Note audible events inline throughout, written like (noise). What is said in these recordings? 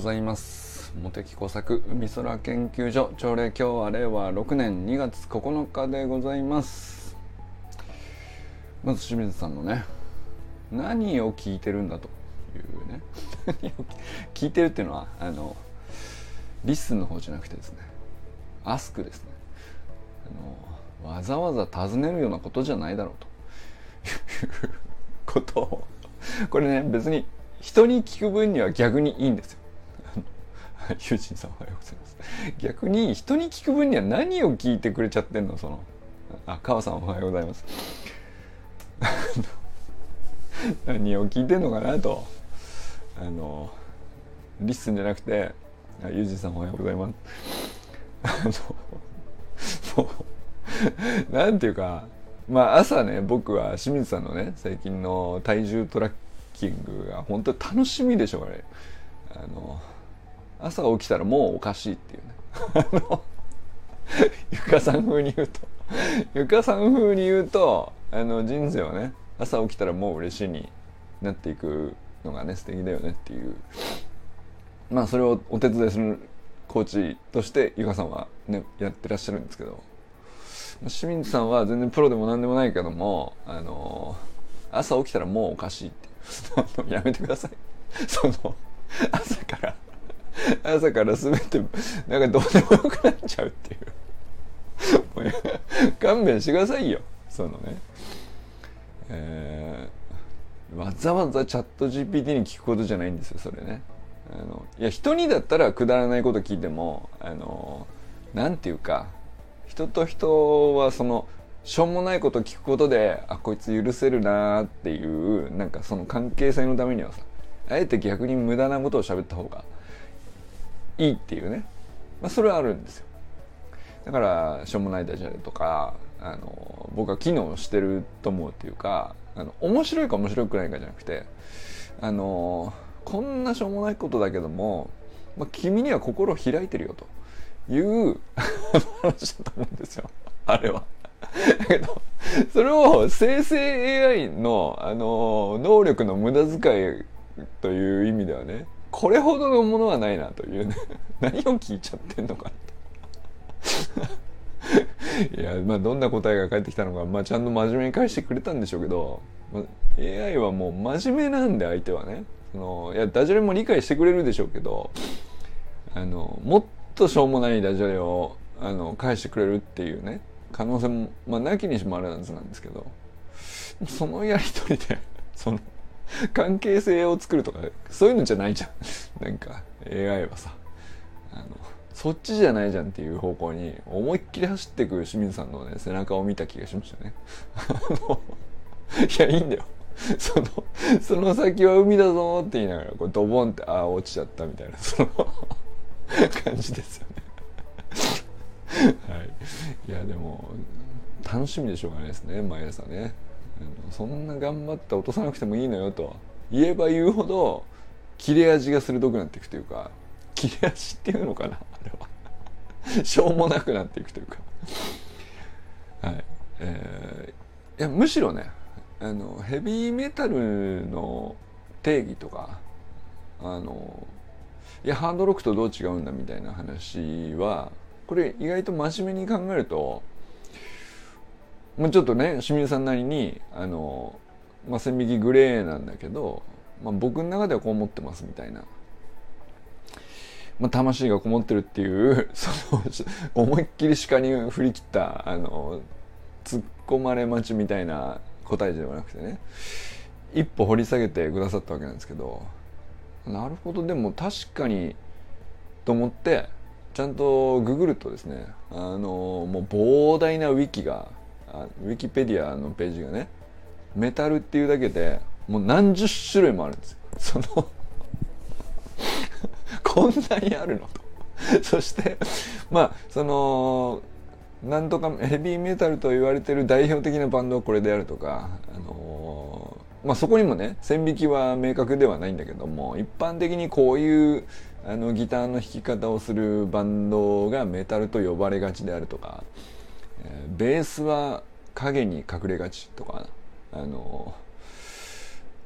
ざいます。茂木工作海空研究所朝礼今日は令和6年2月9日でございます。まず清水さんのね何を聞いてるんだというね。何 (laughs) を聞いてるっていうのはあの listen の方じゃなくてですね ask ですね。あのわざわざ尋ねるようなことじゃないだろうと。い (laughs) うことを。これね別に人に聞く分には逆にいいんですよ。ユージンさんおはようございます。逆に人に聞く分には何を聞いてくれちゃってんの？その。あ、川さんおはようございます。(laughs) 何を聞いてんのかなと。あの、 listen じゃなくて、あユージンさんおはようございます。あの、もう、なんていうか、まあ朝ね、僕は清水さんのね、最近の体重トラッキングが本当に楽しみでしょうね。あの、朝起きたらもうおかしいっていうね。あの、ゆかさん風に言うと、ゆかさん風に言うと、あの、人生はね、朝起きたらもう嬉しいになっていくのがね、素敵だよねっていう。まあ、それをお手伝いするコーチとしてゆかさんはね、やってらっしゃるんですけど、清水さんは全然プロでも何でもないけども、あの、朝起きたらもうおかしいって。(laughs) やめてください。その、朝から (laughs) 朝から全て、なんかどうでもよくなっちゃうっていう。(laughs) 勘弁してくださいよ。そのね。えー、わざわざチャット GPT に聞くことじゃないんですよ、それね。あの、いや、人にだったらくだらないこと聞いても、あの、なんていうか、人と人はその、しょうもないこと聞くことで、あ、こいつ許せるなーっていう、なんかその関係性のためにはさ、あえて逆に無駄なことを喋った方がいいっていうね、まあ、それはあるんですよ。だからしょうもないダジャレとかあの僕は機能してると思うっていうかあの面白いか面白くないかじゃなくてあのこんなしょうもないことだけども、まあ、君には心を開いてるよという話だと思うんですよ。あれは。だけどそれを生成 AI のあの能力の無駄遣いという意味ではねこれほどのものはないなというね。(laughs) 何を聞いちゃってんのか。と (laughs) いやまあどんな答えが返ってきたのか、まあ、ちゃんと真面目に返してくれたんでしょうけど、まあ、AI はもう真面目なんで相手はね。そのいやダジャレも理解してくれるでしょうけど。あのもっとしょうもないダジャレをあの返してくれるっていうね。可能性も、まあ、なきにしもあるはずなんですけど。そのやり取りでその (laughs) 関係性を作るとかそういうのじゃないじゃん。(laughs) なんか AI はさ。あのそっちじゃないじゃんっていう方向に思いっきり走っていく清水さんのね背中を見た気がしましたね。あ (laughs) のいやいいんだよ。そのその先は海だぞって言いながらこうドボンってああ落ちちゃったみたいなその感じですよね。はい。いやでも楽しみでしょうがないですね毎朝ね。そんな頑張って落とさなくてもいいのよと。言えば言うほど切れ味が鋭くなっていくというか切れ味っていうのかなあれは。しょうもなくなっていくというか。はい。えー、いやむしろねあのヘビーメタルの定義とかあのいやハードロックとどう違うんだみたいな話はこれ意外と真面目に考えるとまあ、ちょっとね清水さんなりにあの、まあ、線引きグレーなんだけど、まあ、僕の中ではこう思ってますみたいな、まあ、魂がこもってるっていうその思いっきり鹿に振り切ったあの突っ込まれ待ちみたいな答えではなくてね。一歩掘り下げてくださったわけなんですけどなるほどでも確かにと思ってちゃんとググるとですねあのもう膨大なウィキがウィキペディアのページがねメタルっていうだけでもう何十種類もあるんですよ。その (laughs) こんなにあるのと。そしてまあそのなんとかヘビーメタルと言われてる代表的なバンドはこれであるとか、あのー、まあ、そこにもね線引きは明確ではないんだけども一般的にこういうあのギターの弾き方をするバンドがメタルと呼ばれがちであるとかベースは影に隠れがちとかあの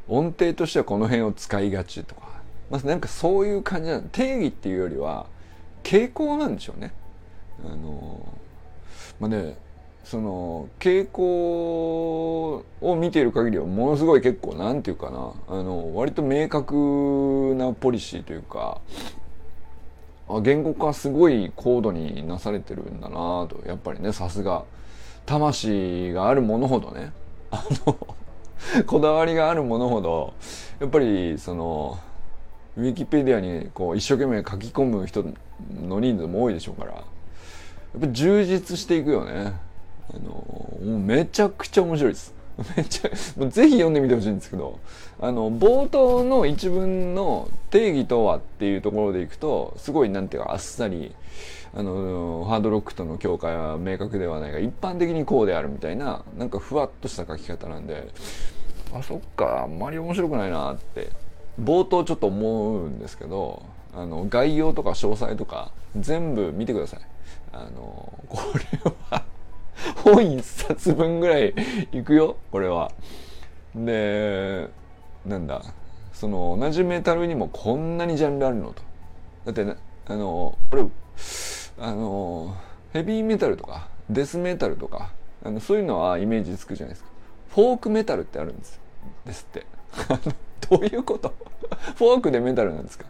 音程としてはこの辺を使いがちとか。まあ、なんかそういう感じな定義っていうよりは傾向なんでしょうね。あのまあねその傾向を見ている限りはものすごい結構なんていうかな。あの割と明確なポリシーというかあ言語化すごい高度になされてるんだなと。やっぱりねさすが。魂があるものほどね。あの (laughs) こだわりがあるものほどやっぱりそのウィキペディアにこう一生懸命書き込む人の人数も多いでしょうからやっぱ充実していくよね。あのもうめちゃくちゃ面白いです。(laughs) めっちゃもうぜひ読んでみてほしいんですけどあの冒頭の一文の定義とはっていうところでいくとすごいなんていうかあっさりあのハードロックとの境界は明確ではないが一般的にこうであるみたいななんかふわっとした書き方なんであそっかあんまり面白くないなって冒頭ちょっと思うんですけどあの概要とか詳細とか全部見てください。あのこれは本一冊分ぐらいいくよこれは。でなんだその同じメタルにもこんなにジャンルあるのと。だってあのこれあのヘビーメタルとかデスメタルとかあのそういうのはイメージつくじゃないですか。フォークメタルってあるんですですって。(laughs) どういうこと？フォークでメタルなんですか？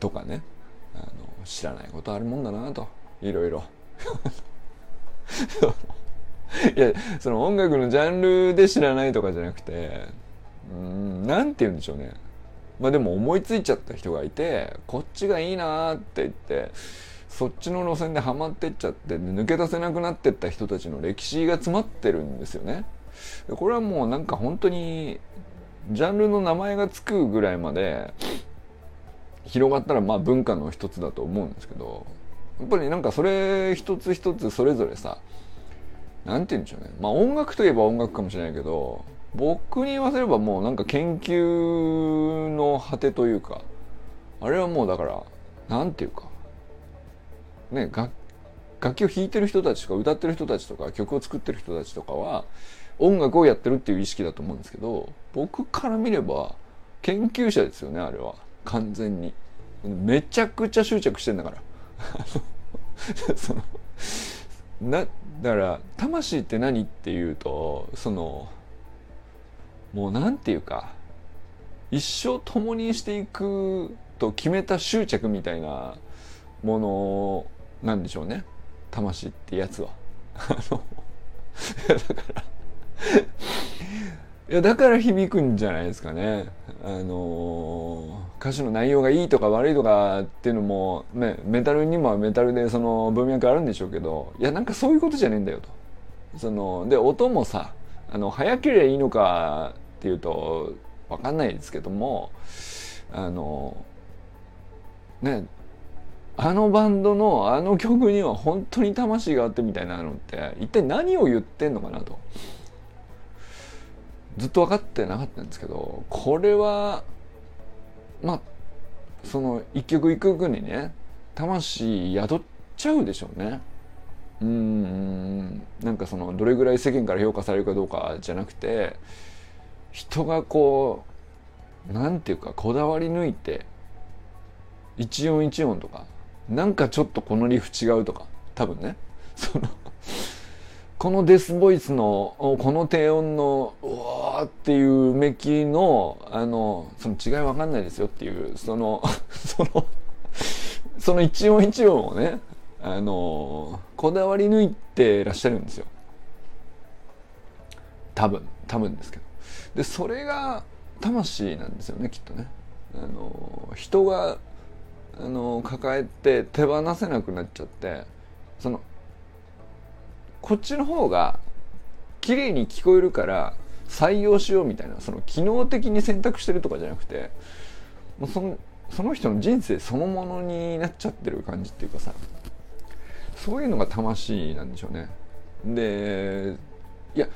とかね。あの知らないことあるもんだなと。いろいろ。いやその音楽のジャンルで知らないとかじゃなくてうん何て言うんでしょうねまあでも思いついちゃった人がいてこっちがいいなって言ってそっちの路線でハマってっちゃって抜け出せなくなってった人たちの歴史が詰まってるんですよね。これはもうなんか本当にジャンルの名前がつくぐらいまで広がったらまあ文化の一つだと思うんですけどやっぱりなんかそれ一つ一つそれぞれさ何て言うんでしょうね。まあ音楽といえば音楽かもしれないけど僕に言わせればもうなんか研究の果てというかあれはもうだから何て言うか。ね楽楽器を弾いてる人たちとか歌ってる人たちとか曲を作ってる人たちとかは音楽をやってるっていう意識だと思うんですけど僕から見れば研究者ですよねあれは。完全に。めちゃくちゃ執着してんだから。(laughs) そのなだから魂って何っていうとそのもう何て言うか一生共にしていくと決めた執着みたいなものなんでしょうね魂ってやつは。あのだからいやだから響くんじゃないですかね。あの歌詞の内容がいいとか悪いとかっていうのも、ね、メタルにもメタルでその文脈あるんでしょうけどいやなんかそういうことじゃねえんだよと。そので音もさあの早ければいいのかっていうと分かんないですけどもあのねあのバンドのあの曲には本当に魂があってみたいなのって一体何を言ってんのかなと。ずっと分かってなかったんですけどこれはまあその一曲一曲にね魂宿っちゃうでしょうね。うんなんかそのどれぐらい世間から評価されるかどうかじゃなくて人がこうなんていうかこだわり抜いて一音一音とかなんかちょっとこのリフ違うとか多分ねそのこのデスボイスのこの低音のうわーっていうめきのあのその違いわかんないですよっていうその (laughs) そのその一音一音をねあのこだわり抜いてらっしゃるんですよ。多分多分ですけど。でそれが魂なんですよねきっとね。あの人があの抱えて手放せなくなっちゃってそのこっちの方が綺麗に聞こえるから採用しようみたいなその機能的に選択してるとかじゃなくてもうそのその人の人生そのものになっちゃってる感じっていうかさそういうのが魂なんでしょうね。でいや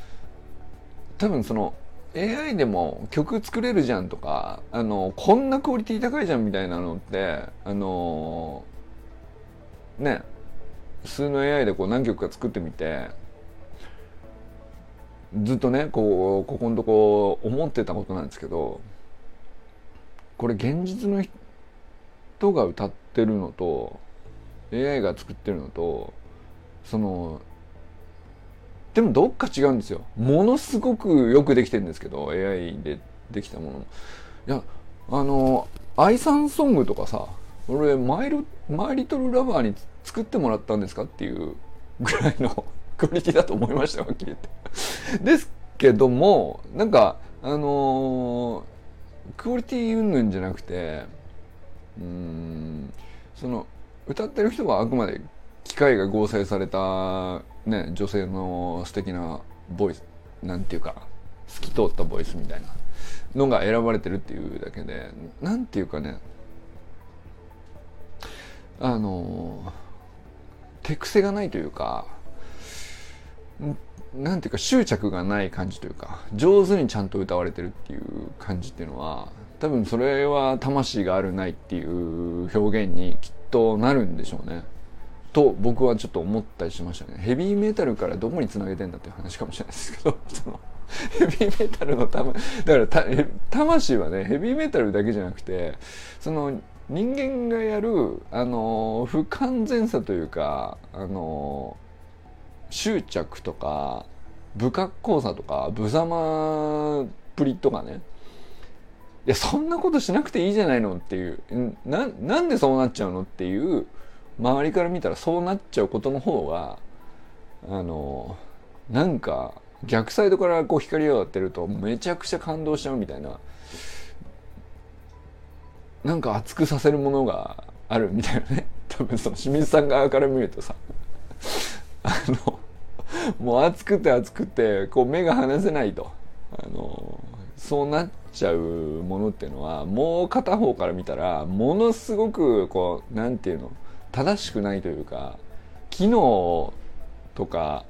多分その AI でも曲作れるじゃんとかあのこんなクオリティ高いじゃんみたいなのってあのね普通の AI でこう何曲か作ってみてずっとねこうここのとこ思ってたことなんですけどこれ現実の人が歌ってるのと AI が作ってるのとそのでもどっか違うんですよ。ものすごくよくできてるんですけど AI でできたものも。いやあの愛さんソングとかさ俺マイルマイリトルラバーに作ってもらったんですかっていうぐらいの (laughs) クオリティだと思いましたはっきり言って。ですけどもなんかあのー、クオリティ云々じゃなくてうんその歌ってる人はあくまで機械が合成された、ね、女性の素敵なボイスなんていうか透き通ったボイスみたいなのが選ばれてるっていうだけでなんていうかねあの手癖がないというかなんていうか執着がない感じというか上手にちゃんと歌われてるっていう感じっていうのは多分それは魂があるないっていう表現にきっとなるんでしょうね。と僕はちょっと思ったりしましたね。ヘビーメタルからどこにつなげてんだっていう話かもしれないですけど、(laughs) そのヘビーメタルのただから魂はね、ヘビーメタルだけじゃなくて、その人間がやる、あの、不完全さというか、あの、執着とか、不格好さとか、無様っぷりとかね、いやそんなことしなくていいじゃないのっていう。ななんでそうなっちゃうのっていう周りから見たらそうなっちゃうことの方があのなんか逆サイドからこう光を当てるとめちゃくちゃ感動しちゃうみたいな。なんか熱くさせるものがあるみたいなね。(laughs) 多分その清水さん側から見るとさ。あのもう熱くて熱くてこう目が離せないと。あのそうなっちゃうものっていうのはもう片方から見たらものすごくこう何て言うの正しくないというか機能とか、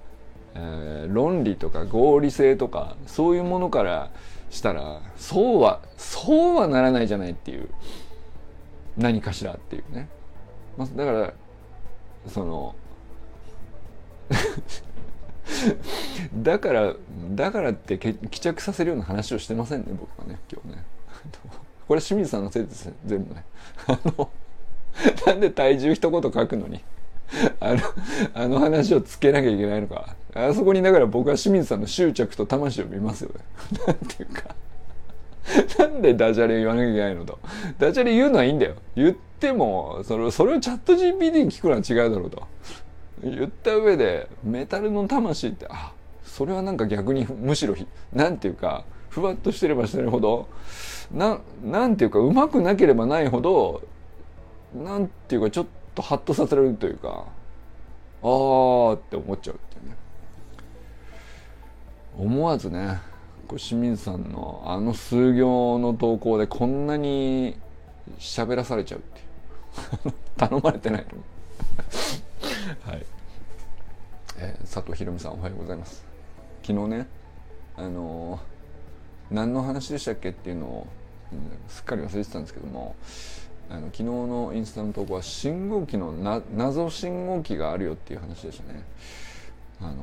えー、論理とか合理性とかそういうものからしたらそうはそうはならないじゃないっていう。何かしらっていうね、まあ、だからその (laughs) だからだからって帰着させるような話をしてませんね僕はね今日ね。(laughs) これ清水さんのせいです全部ね。あの (laughs) なんで体重一言書くのにあのあの話をつけなきゃいけないのか。あそこにだから僕は清水さんの執着と魂を見ますよね。なんていうか。(laughs) なんでダジャレ言わなきゃいけないのと。ダジャレ言うのはいいんだよ。言ってもそれそれをチャット GPT に聞くのは違うだろうと。言った上でメタルの魂ってあそれはなんか逆にむしろなんていうかふわっとしてればしてるほどななんていうかうまくなければないほどなんていうかちょっとハッとさせられるというかあーって思っちゃうっていうね。思わずね。清水さんのあの数行の投稿でこんなに喋らされちゃうっていう。(laughs) 頼まれてないのに。(laughs) はい、えー、佐藤ひろみさんおはようございます。昨日ねあのー、何の話でしたっけっていうのを、うん、すっかり忘れてたんですけどもあの昨日のインスタの投稿は信号機のな謎信号機があるよっていう話でしたね。あのー、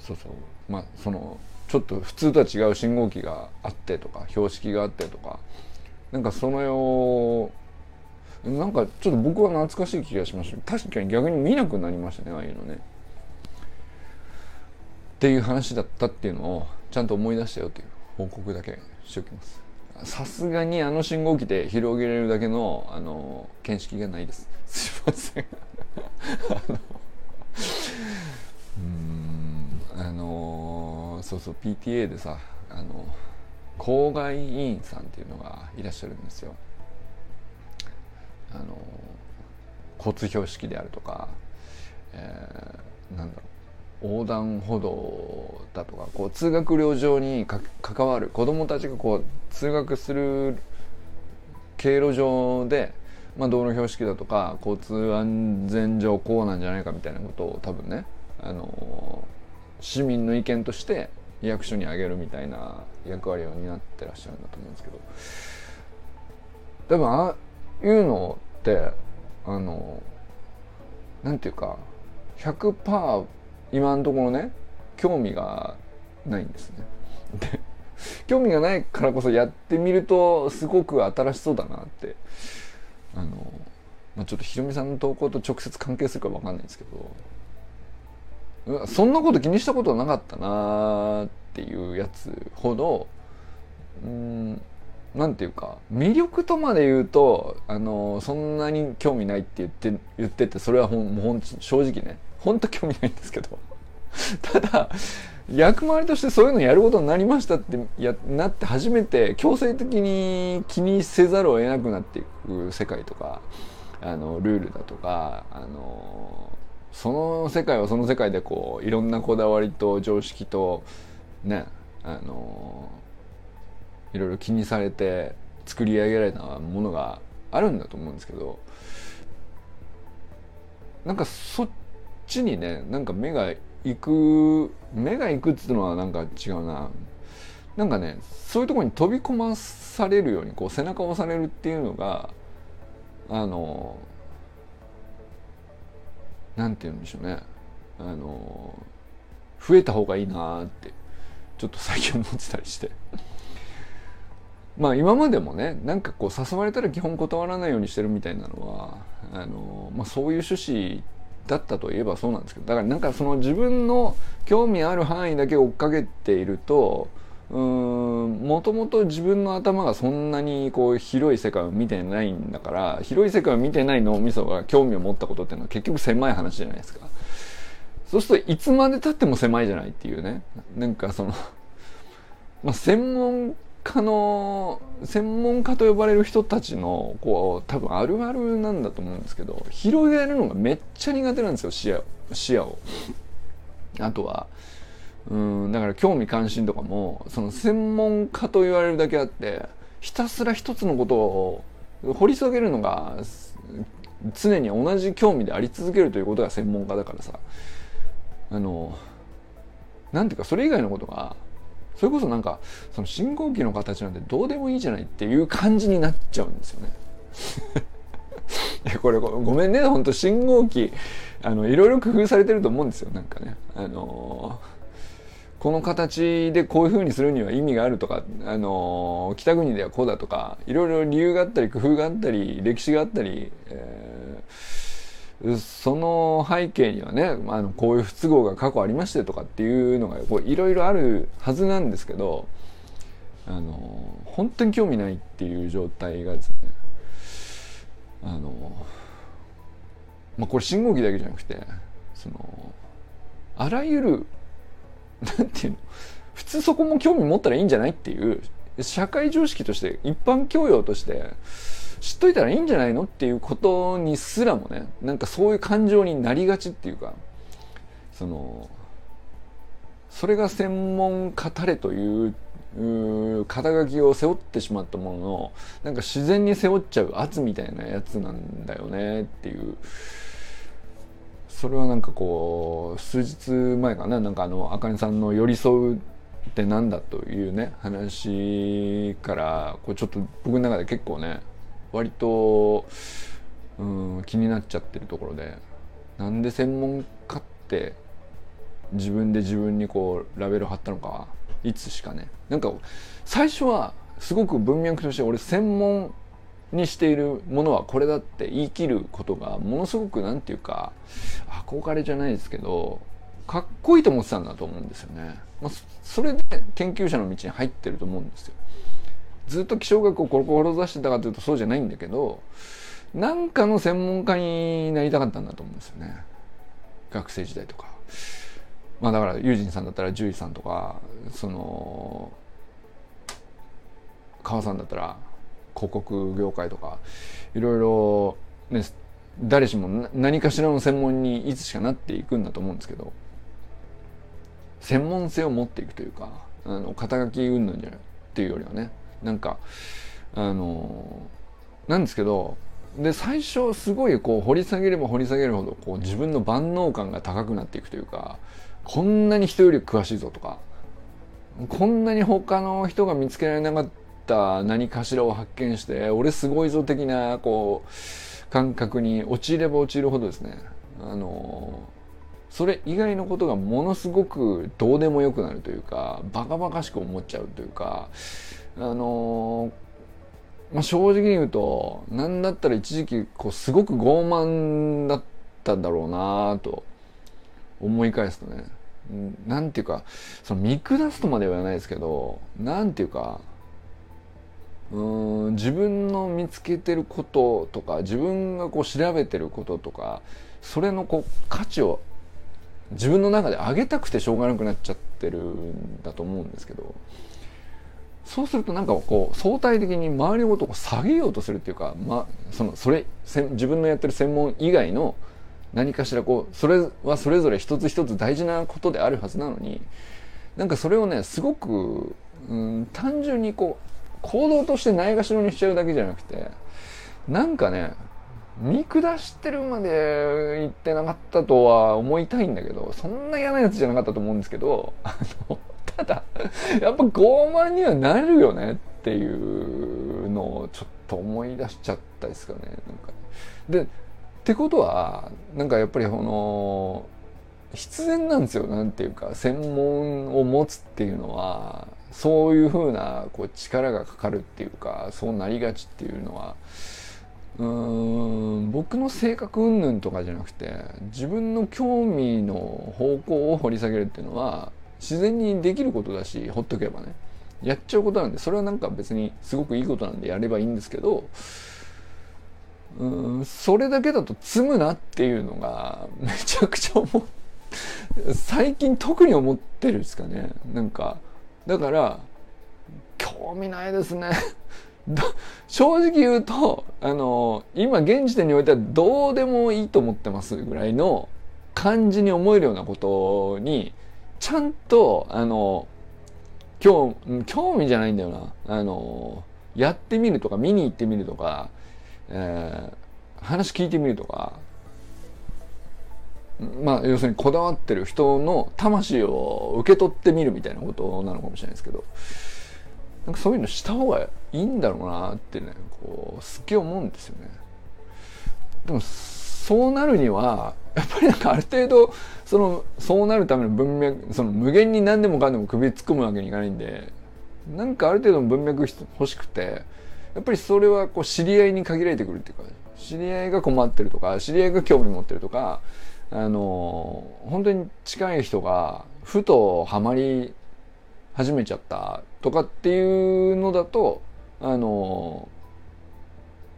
そうそう。まあそのちょっと普通とは違う信号機があってとか標識があってとか。なんかそのよなんかちょっと僕は懐かしい気がしました。確かに逆に見なくなりましたねああいうのね。っていう話だったっていうのをちゃんと思い出したよっていう報告だけしておきます。さすがにあの信号機で広げれるだけのあの見識がないです。すいません。あのうん。そうそう PTA でさあの公害委員さんっていうのがいらっしゃるんですよ。あの交通標識であるとか、えー、なんだろう横断歩道だとかこう通学路上に関わる子どもたちがこう通学する経路上で、まあ、道路標識だとか交通安全上こうなんじゃないかみたいなことを多分ね、あの市民の意見として役所にあげるみたいな役割を担ってらっしゃるんだと思うんですけど多分ああいうのってあのなんていうか100%今のところね興味がないんですね。で興味がないからこそやってみるとすごく新しそうだなってあの、まあ、ちょっとひろみさんの投稿と直接関係するか分かんないんですけどそんなこと気にしたことなかったなーっていうやつほどうんなんていうか魅力とまで言うとあのそんなに興味ないって言って言っててそれはほんほん正直ねほんと興味ないんですけど。(laughs) ただ役回りとしてそういうのやることになりましたってやなって初めて強制的に気にせざるを得なくなっていく世界とかあのルールだとかあのその世界はその世界でこういろんなこだわりと常識とねあのいろいろ気にされて作り上げられたものがあるんだと思うんですけどなんかそっちにねなんか目が行く目が行くっつうのはなんか違うな。なんかねそういうとこに飛び込まされるようにこう背中を押されるっていうのがあのなんて言うんでしょうね。あの増えた方がいいなってちょっと最近思ってたりして。まあ今までもねなんかこう誘われたら基本断らないようにしてるみたいなのはあの、まあ、そういう趣旨だったといえばそうなんですけどだからなんかその自分の興味ある範囲だけ追っかけているともともと自分の頭がそんなにこう広い世界を見てないんだから広い世界を見てない脳みそが興味を持ったことっていうのは結局狭い話じゃないですか。そうするといつまでたっても狭いじゃないっていうねなんかその (laughs) まあ専門家の専門家と呼ばれる人たちのこう多分あるあるなんだと思うんですけど広げるのがめっちゃ苦手なんですよ視野視野を。あとはうんだから興味関心とかもその専門家と言われるだけあってひたすら一つのことを掘り下げるのが常に同じ興味であり続けるということが専門家だからさあのなんていうかそれ以外のことがそれこそなんかその信号機の形なんてどうでもいいじゃないっていう感じになっちゃうんですよね。(laughs) これごめんね本当信号機あのいろいろ工夫されてると思うんですよなんかね。あのこの形でこういう風にするには意味があるとか、あの北国ではこうだとかいろいろ理由があったり工夫があったり歴史があったり、えー、その背景にはねあのこういう不都合が過去ありましてとかっていうのがいろいろあるはずなんですけど、あの本当に興味ないっていう状態がですねあのまあこれ信号機だけじゃなくてそのあらゆるなんていうの。普通そこも興味持ったらいいんじゃないっていう社会常識として一般教養として知っといたらいいんじゃないのっていうことにすらもねなんかそういう感情になりがちっていうかそのそれが専門家たれという肩書きを背負ってしまったもののなんか自然に背負っちゃう圧みたいなやつなんだよねっていうそれはなんかこう数日前かななんかあのあかねさんの寄り添うってなんだというね話からこうちょっと僕の中で結構ね割とうん気になっちゃってるところでなんで専門家って自分で自分にこうラベル貼ったのかいつしかね。なんか最初はすごく文脈として俺専門にしているものはこれだって言い切ることがものすごく何て言うか憧れじゃないですけどかっこいいと思ってたんだと思うんですよね。まあ、それで研究者の道に入ってると思うんですよ。ずっと気象学を志してたかというとそうじゃないんだけど何かの専門家になりたかったんだと思うんですよね。学生時代とか。まあだからユージンさんだったら獣医さんとかその川さんだったら広告業界とかいろいろね誰しも何かしらの専門にいつしかなっていくんだと思うんですけど専門性を持っていくというかあの肩書き云々じゃないっていうよりはねなんかあのなんですけどで最初すごいこう掘り下げれば掘り下げるほどこう自分の万能感が高くなっていくというかこんなに人より詳しいぞとかこんなに他の人が見つけられなかったた何かしらを発見して俺すごいぞ的なこう感覚に陥れば陥るほどですね。あのそれ以外のことがものすごくどうでもよくなるというかバカバカしく思っちゃうというかあの、まあ、正直に言うと何だったら一時期こうすごく傲慢だったんだろうなと思い返すとね。なんていうかその見下すとまでは言わないですけどなんていうかうん自分の見つけてることとか自分がこう調べてることとかそれのこう価値を自分の中で上げたくてしょうがなくなっちゃってるんだと思うんですけどそうするとなんかこう相対的に周りのことを下げようとするっていうか、ま、そのそれ自分のやってる専門以外の何かしらこうそれはそれぞれ一つ一つ大事なことであるはずなのになんかそれをねすごく、うん、単純にこう行動としてないがしろにしちゃうだけじゃなくてなんかね見下してるまで言ってなかったとは思いたいんだけどそんな嫌なやつじゃなかったと思うんですけどただやっぱ傲慢にはなるよねっていうのをちょっと思い出しちゃったですかねなんか。でってことはなんかやっぱりこの必然なんですよなんていうか専門を持つっていうのはそういうふうなこう力がかかるっていうかそうなりがちっていうのはうーん僕の性格云々とかじゃなくて自分の興味の方向を掘り下げるっていうのは自然にできることだしほっとけばね。やっちゃうことなんでそれはなんか別にすごくいいことなんでやればいいんですけどうんそれだけだと積むなっていうのがめちゃくちゃ思最近特に思ってるんですかね。なんかだから興味ないですね。(laughs) 正直言うとあの今現時点においてはどうでもいいと思ってますぐらいの感じに思えるようなことにちゃんとあの興興味じゃないんだよな。あのやってみるとか見に行ってみるとか、えー、話聞いてみるとかまあ要するにこだわってる人の魂を受け取ってみるみたいなことなのかもしれないですけどなんかそういうのした方がいいんだろうなってねこうすっげえ思うんですよね。でもそうなるにはやっぱりなんかある程度そのそうなるための文脈その無限に何でもかんでも首突っ込むわけにいかないんでなんかある程度の文脈欲しくてやっぱりそれはこう知り合いに限られてくるっていうか知り合いが困ってるとか知り合いが興味持ってるとかあの本当に近い人がふとハマり始めちゃったとかっていうのだとあの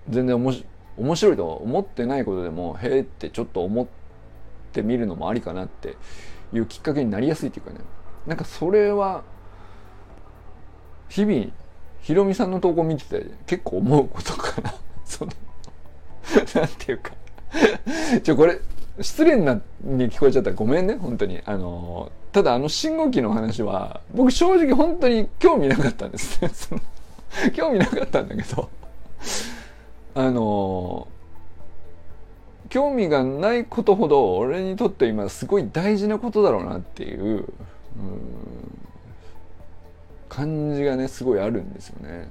全然面白いと思ってないことでもへえってちょっと思ってみるのもありかなっていうきっかけになりやすいっていうかね。なんかそれは日々ひろみさんの投稿見てて結構思うことかな。そのなんていうか。ちょこれ失礼なに聞こえちゃったらごめんね。本当に。あのただあの信号機の話は僕正直本当に興味なかったんです。(laughs) 興味なかったんだけど。あの興味がないことほど俺にとって今すごい大事なことだろうなっていう感じがねすごいあるんですよね。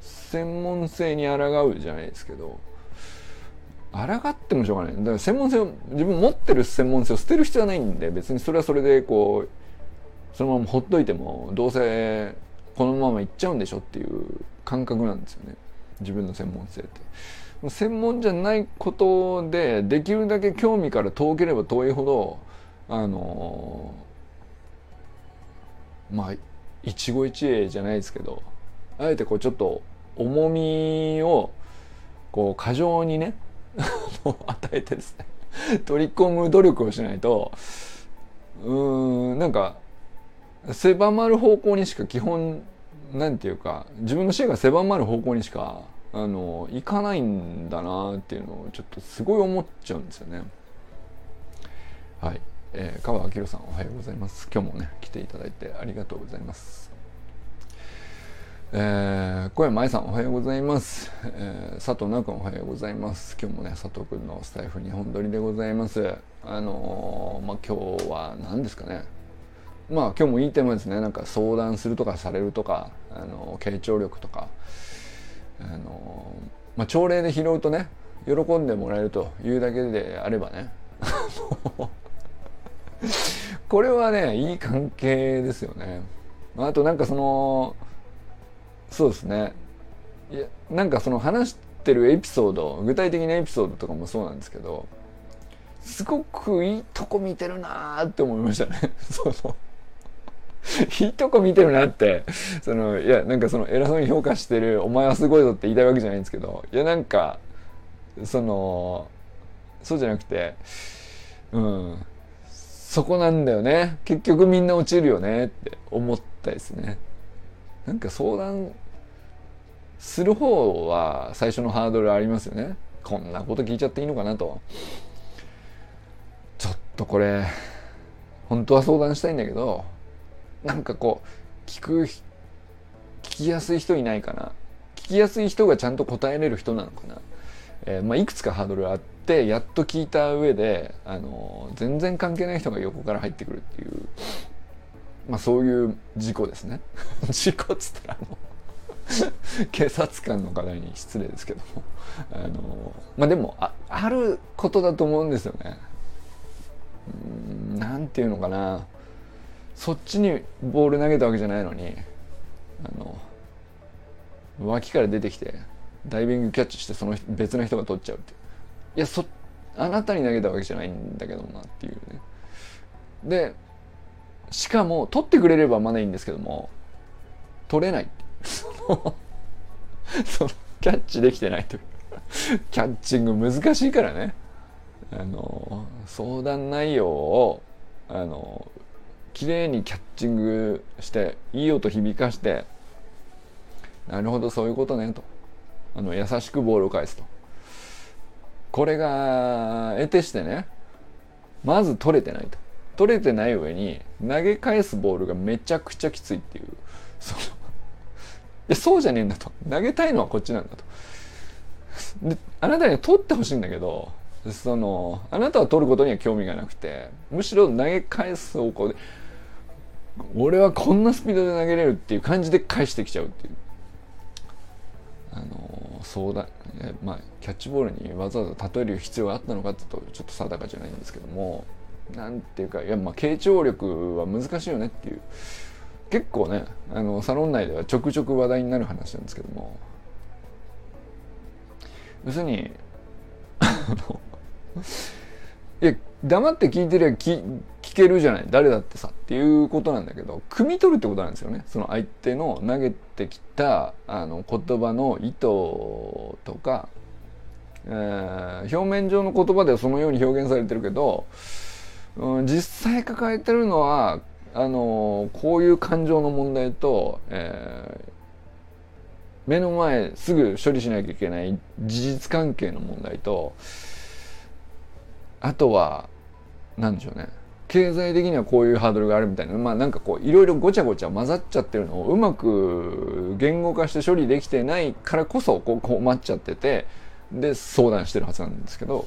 専門性に抗うじゃないですけど。抗ってもしょうがないだから専門性を自分持ってる専門性を捨てる必要はないんで別にそれはそれでこうそのままほっといてもどうせこのままいっちゃうんでしょっていう感覚なんですよね自分の専門性って。専門じゃないことでできるだけ興味から遠ければ遠いほどあのまあ一期一会じゃないですけどあえてこうちょっと重みをこう過剰にねを (laughs) 与えてですね取り込む努力をしないとうーんなんか狭まる方向にしか基本なんていうか自分の視野が狭まる方向にしかあの行かないんだなっていうのをちょっとすごい思っちゃうんですよね。はい、えー、川明さんおはようございます。今日もね来ていただいてありがとうございます。えー、小山愛さんおはようございます、えー、佐藤直君おはようございます。今日もね佐藤君のスタイフ2本撮りでございます。あのー、まあ今日は何ですかね。まあ今日もいいテーマですね。なんか相談するとかされるとかあの傾聴力とか。あのまあ朝礼で拾うとね喜んでもらえるというだけであればね。これはねいい関係ですよね。あとなんかそのそうですね。いやなんかその話してるエピソード具体的なエピソードとかもそうなんですけどすごくいいとこ見てるなーって思いましたね。(laughs) そのいいとこ見てるなって。そのいやなんかその偉そうに評価してるお前はすごいぞって言いたいわけじゃないんですけどいやなんかそのそうじゃなくてうんそこなんだよね。結局みんな落ちるよねって思ったですね。なんか相談する方は最初のハードルありますよね。こんなこと聞いちゃっていいのかなと。ちょっとこれ本当は相談したいんだけどなんかこう聞く聞きやすい人いないかな。聞きやすい人がちゃんと答えれる人なのかな、えー、まあ、いくつかハードルあってやっと聞いた上で、あのー、全然関係ない人が横から入ってくるっていう、まあ、そういう事故ですね。(laughs) 事故っつったらもう (laughs) 警察官の方に失礼ですけども。あの、まあでもああることだと思うんですよね。うんなんていうのかな。そっちにボール投げたわけじゃないのにあの脇から出てきてダイビングキャッチしてその別の人が取っちゃうっていやそあなたに投げたわけじゃないんだけどなっていうね。でしかも取ってくれればまだいいんですけども取れない (laughs) そのキャッチできてないという。キャッチング難しいからね。あの相談内容をあの綺麗にキャッチングしていい音響かしてなるほどそういうことねと。あの優しくボールを返すと。これが得てしてねまず取れてないと。取れてない上に投げ返すボールがめちゃくちゃきついっていう。そのやそうじゃねえんだと。投げたいのはこっちなんだと。であなたには取ってほしいんだけどそのあなたは取ることには興味がなくてむしろ投げ返す方向で俺はこんなスピードで投げれるっていう感じで返してきちゃうっていう。あのそうだまあキャッチボールにわざわざ例える必要があったのかってとちょっと定かじゃないんですけどもなんていうかいやまあ傾聴力は難しいよねっていう。結構ねあのサロン内ではちょくちょく話題になる話なんですけども。要するにいや黙って聞いてりゃ聞聞けるじゃない誰だってさっていうことなんだけど汲み取るってことなんですよね。その相手の投げてきたあの言葉の意図とか、えー、表面上の言葉ではそのように表現されてるけど、うん、実際抱えてるのはあのこういう感情の問題と、えー、目の前すぐ処理しなきゃいけない事実関係の問題とあとは何でしょうね。経済的にはこういうハードルがあるみたいな。まあなんかこういろいろごちゃごちゃ混ざっちゃってるのをうまく言語化して処理できてないからこそこう困っちゃっててで相談してるはずなんですけど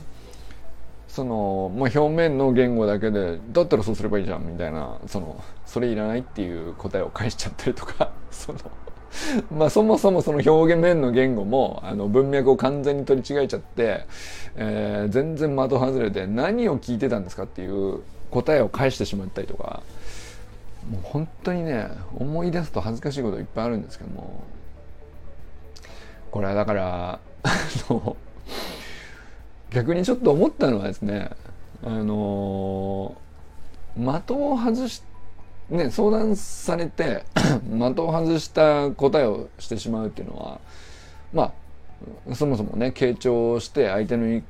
その、まあ、表面の言語だけでだったらそうすればいいじゃんみたいなそのそれいらないっていう答えを返しちゃったりとか (laughs) そのまあそもそもその表現面の言語もあの文脈を完全に取り違えちゃって、えー、全然的外れで何を聞いてたんですかっていう答えを返してしまったりとかもう本当にね思い出すと恥ずかしいこといっぱいあるんですけども。これはだからあの逆にちょっと思ったのはですねあの的を外しね相談されて (coughs) 的を外した答えをしてしまうっていうのはまあそもそもね傾聴して相手の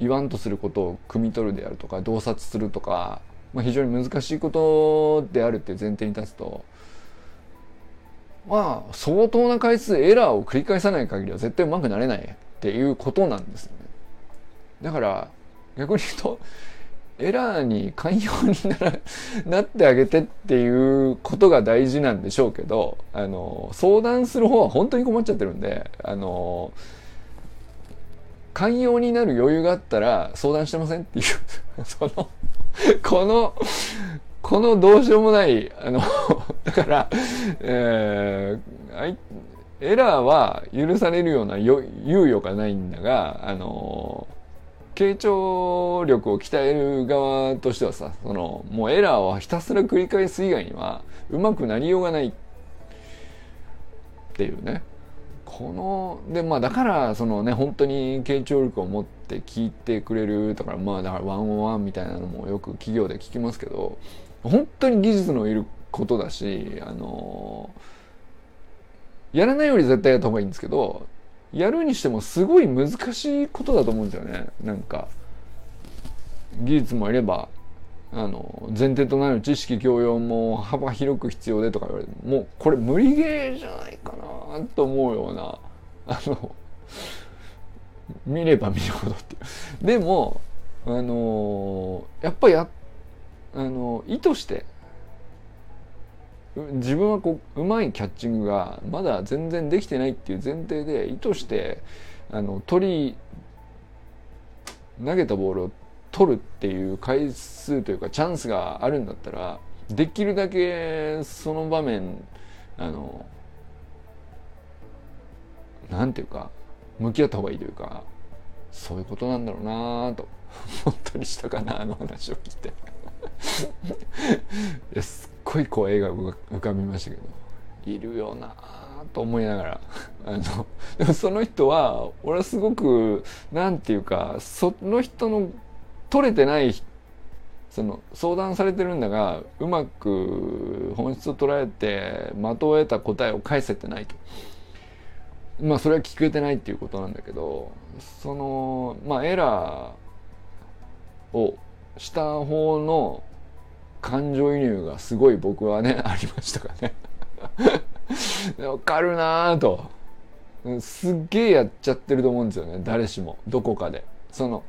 言わんとすることを汲み取るであるとか洞察するとか、まあ、非常に難しいことであるっていう前提に立つとまあ相当な回数エラーを繰り返さない限りは絶対うまくなれないっていうことなんですよ。だから逆に言うと (laughs) エラーに寛容になら (laughs) なってあげてっていうことが大事なんでしょうけどあの相談する方は本当に困っちゃってるんであの寛容になる余裕があったら相談してませんっていう (laughs) そのこのこのどうしようもないあのだから、えー、エラーは許されるような猶予がないんだがあの傾聴力を鍛える側としてはさそのもうエラーをひたすら繰り返す以外にはうまくなりようがない。っていうね。このでまあだからそのね本当に傾聴力を持って聞いてくれるだからまあだからワンオンワンみたいなのもよく企業で聞きますけど本当に技術のいることだしあのやらないより絶対やった方がいいんですけどやるにしてもすごい難しいことだと思うんですよね。なんか技術もいればあの前提となる知識教養も幅広く必要でとか言われてもうこれ無理ゲーじゃないかなと思うようなあの見れば見るほどっていう。でもあのやっぱやあの意図して自分はこううまいキャッチングがまだ全然できてないっていう前提で意図してあの取り投げたボールを取るっていう回数というかチャンスがあるんだったらできるだけその場面あのなんていうか向き合った方がいいというかそういうことなんだろうなと思ったりしたかなあの話を聞いて。(laughs) ごいこう絵が浮かびましたけどいるよなと思いながら (laughs) あのでもその人は俺はすごくなんていうかその人の取れてないその相談されてるんだがうまく本質を捉えて的を得た答えを返せてないと。まあそれは聞けてないっていうことなんだけどそのまあエラーをした方の感情移入がすごい僕はねありましたからね。わかるなぁと。すっげえやっちゃってると思うんですよね。誰しも。どこかで。その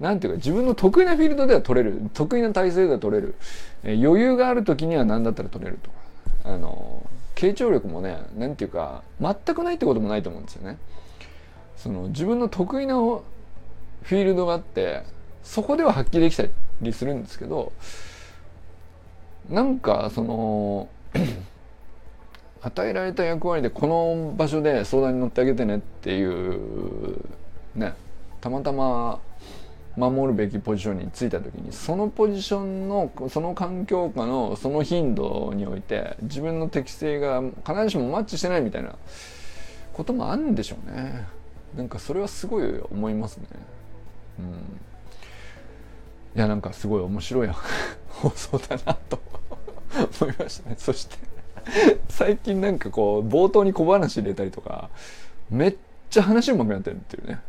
なんていうか自分の得意なフィールドでは取れる。得意な体勢では取れる、え余裕がある時には何だったら取れると。かあの傾聴力もねなんていうか全くないってこともないと思うんですよね。その自分の得意なフィールドがあってそこでは発揮できたりするんですけどなんかその (clears throat) 与えられた役割でこの場所で相談に乗ってあげてねっていうねたまたま守るべきポジションについた時にそのポジションのその環境下のその頻度において自分の適性が必ずしもマッチしてないみたいなこともあるんでしょうね。なんかそれはすごい思いますね。うん。いやなんかすごい面白い (laughs) 放送だなと。(laughs) 思いましたね。そして最近なんかこう冒頭に小話入れたりとかめっちゃ話うまくなってるっていうね。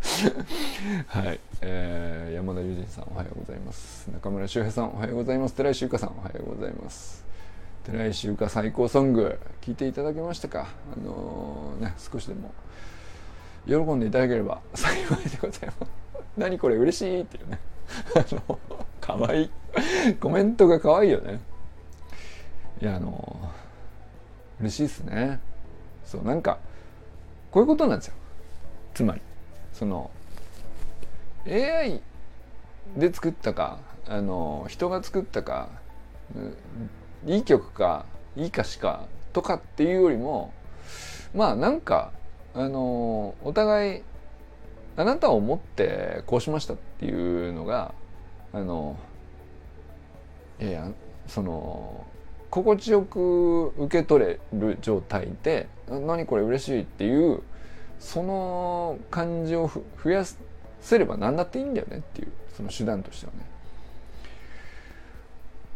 (laughs) はい、えー、山田裕二さんおはようございます。中村修平さんおはようございます。寺石由香さんおはようございます。寺石由香最高ソング聞いていただけましたか？あのー、ね少しでも。喜んでいただければ幸いでございます。何これ嬉しいっていうね。あのかわい。いコメントがかわいいよね。いやあの嬉しいっすね。そうなんかこういうことなんですよ。つまりその AI で作ったかあの人が作ったかいい曲かいい歌詞かとかっていうよりもまあなんかあのお互いあなたを思ってこうしましたっていうのがあのいやその心地よく受け取れる状態で何これ嬉しいっていうその感じを増やせれば何だっていいんだよねっていうその手段としてはね。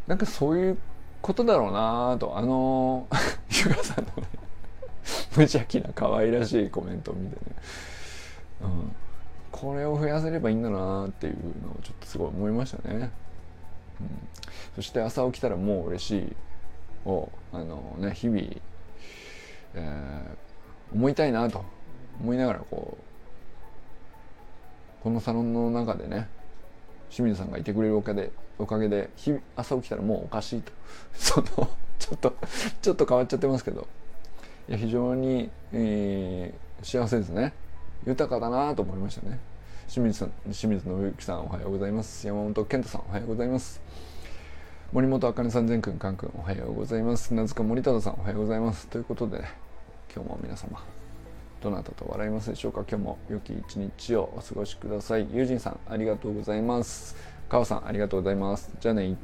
なんかそういうことだろうなとあの (laughs) ゆかさんのね (laughs) 無邪気な可愛らしいコメントを見てね、うん、これを増やせればいいんだなっていうのをちょっとすごい思いましたね、うん、そして朝起きたらもう嬉しい。をあのね日々、えー、思いたいなと思いながらこうこのサロンの中でね清水さんがいてくれるおかげでおかげで日朝起きたらもうおかしいと。そのちょっとちょっと変わっちゃってますけど。いや非常に、えー、幸せですね。豊かだなと思いましたね。清水さん、清水信之さんおはようございます。山本健太さんおはようございます。森本あかねさん、全くん、かんくんおはようございます。名塚森忠さんおはようございます。ということで、今日も皆様、どなたと笑いますでしょうか？今日も良き一日をお過ごしください。友人さん、ありがとうございます。川さん、ありがとうございます。じゃあね。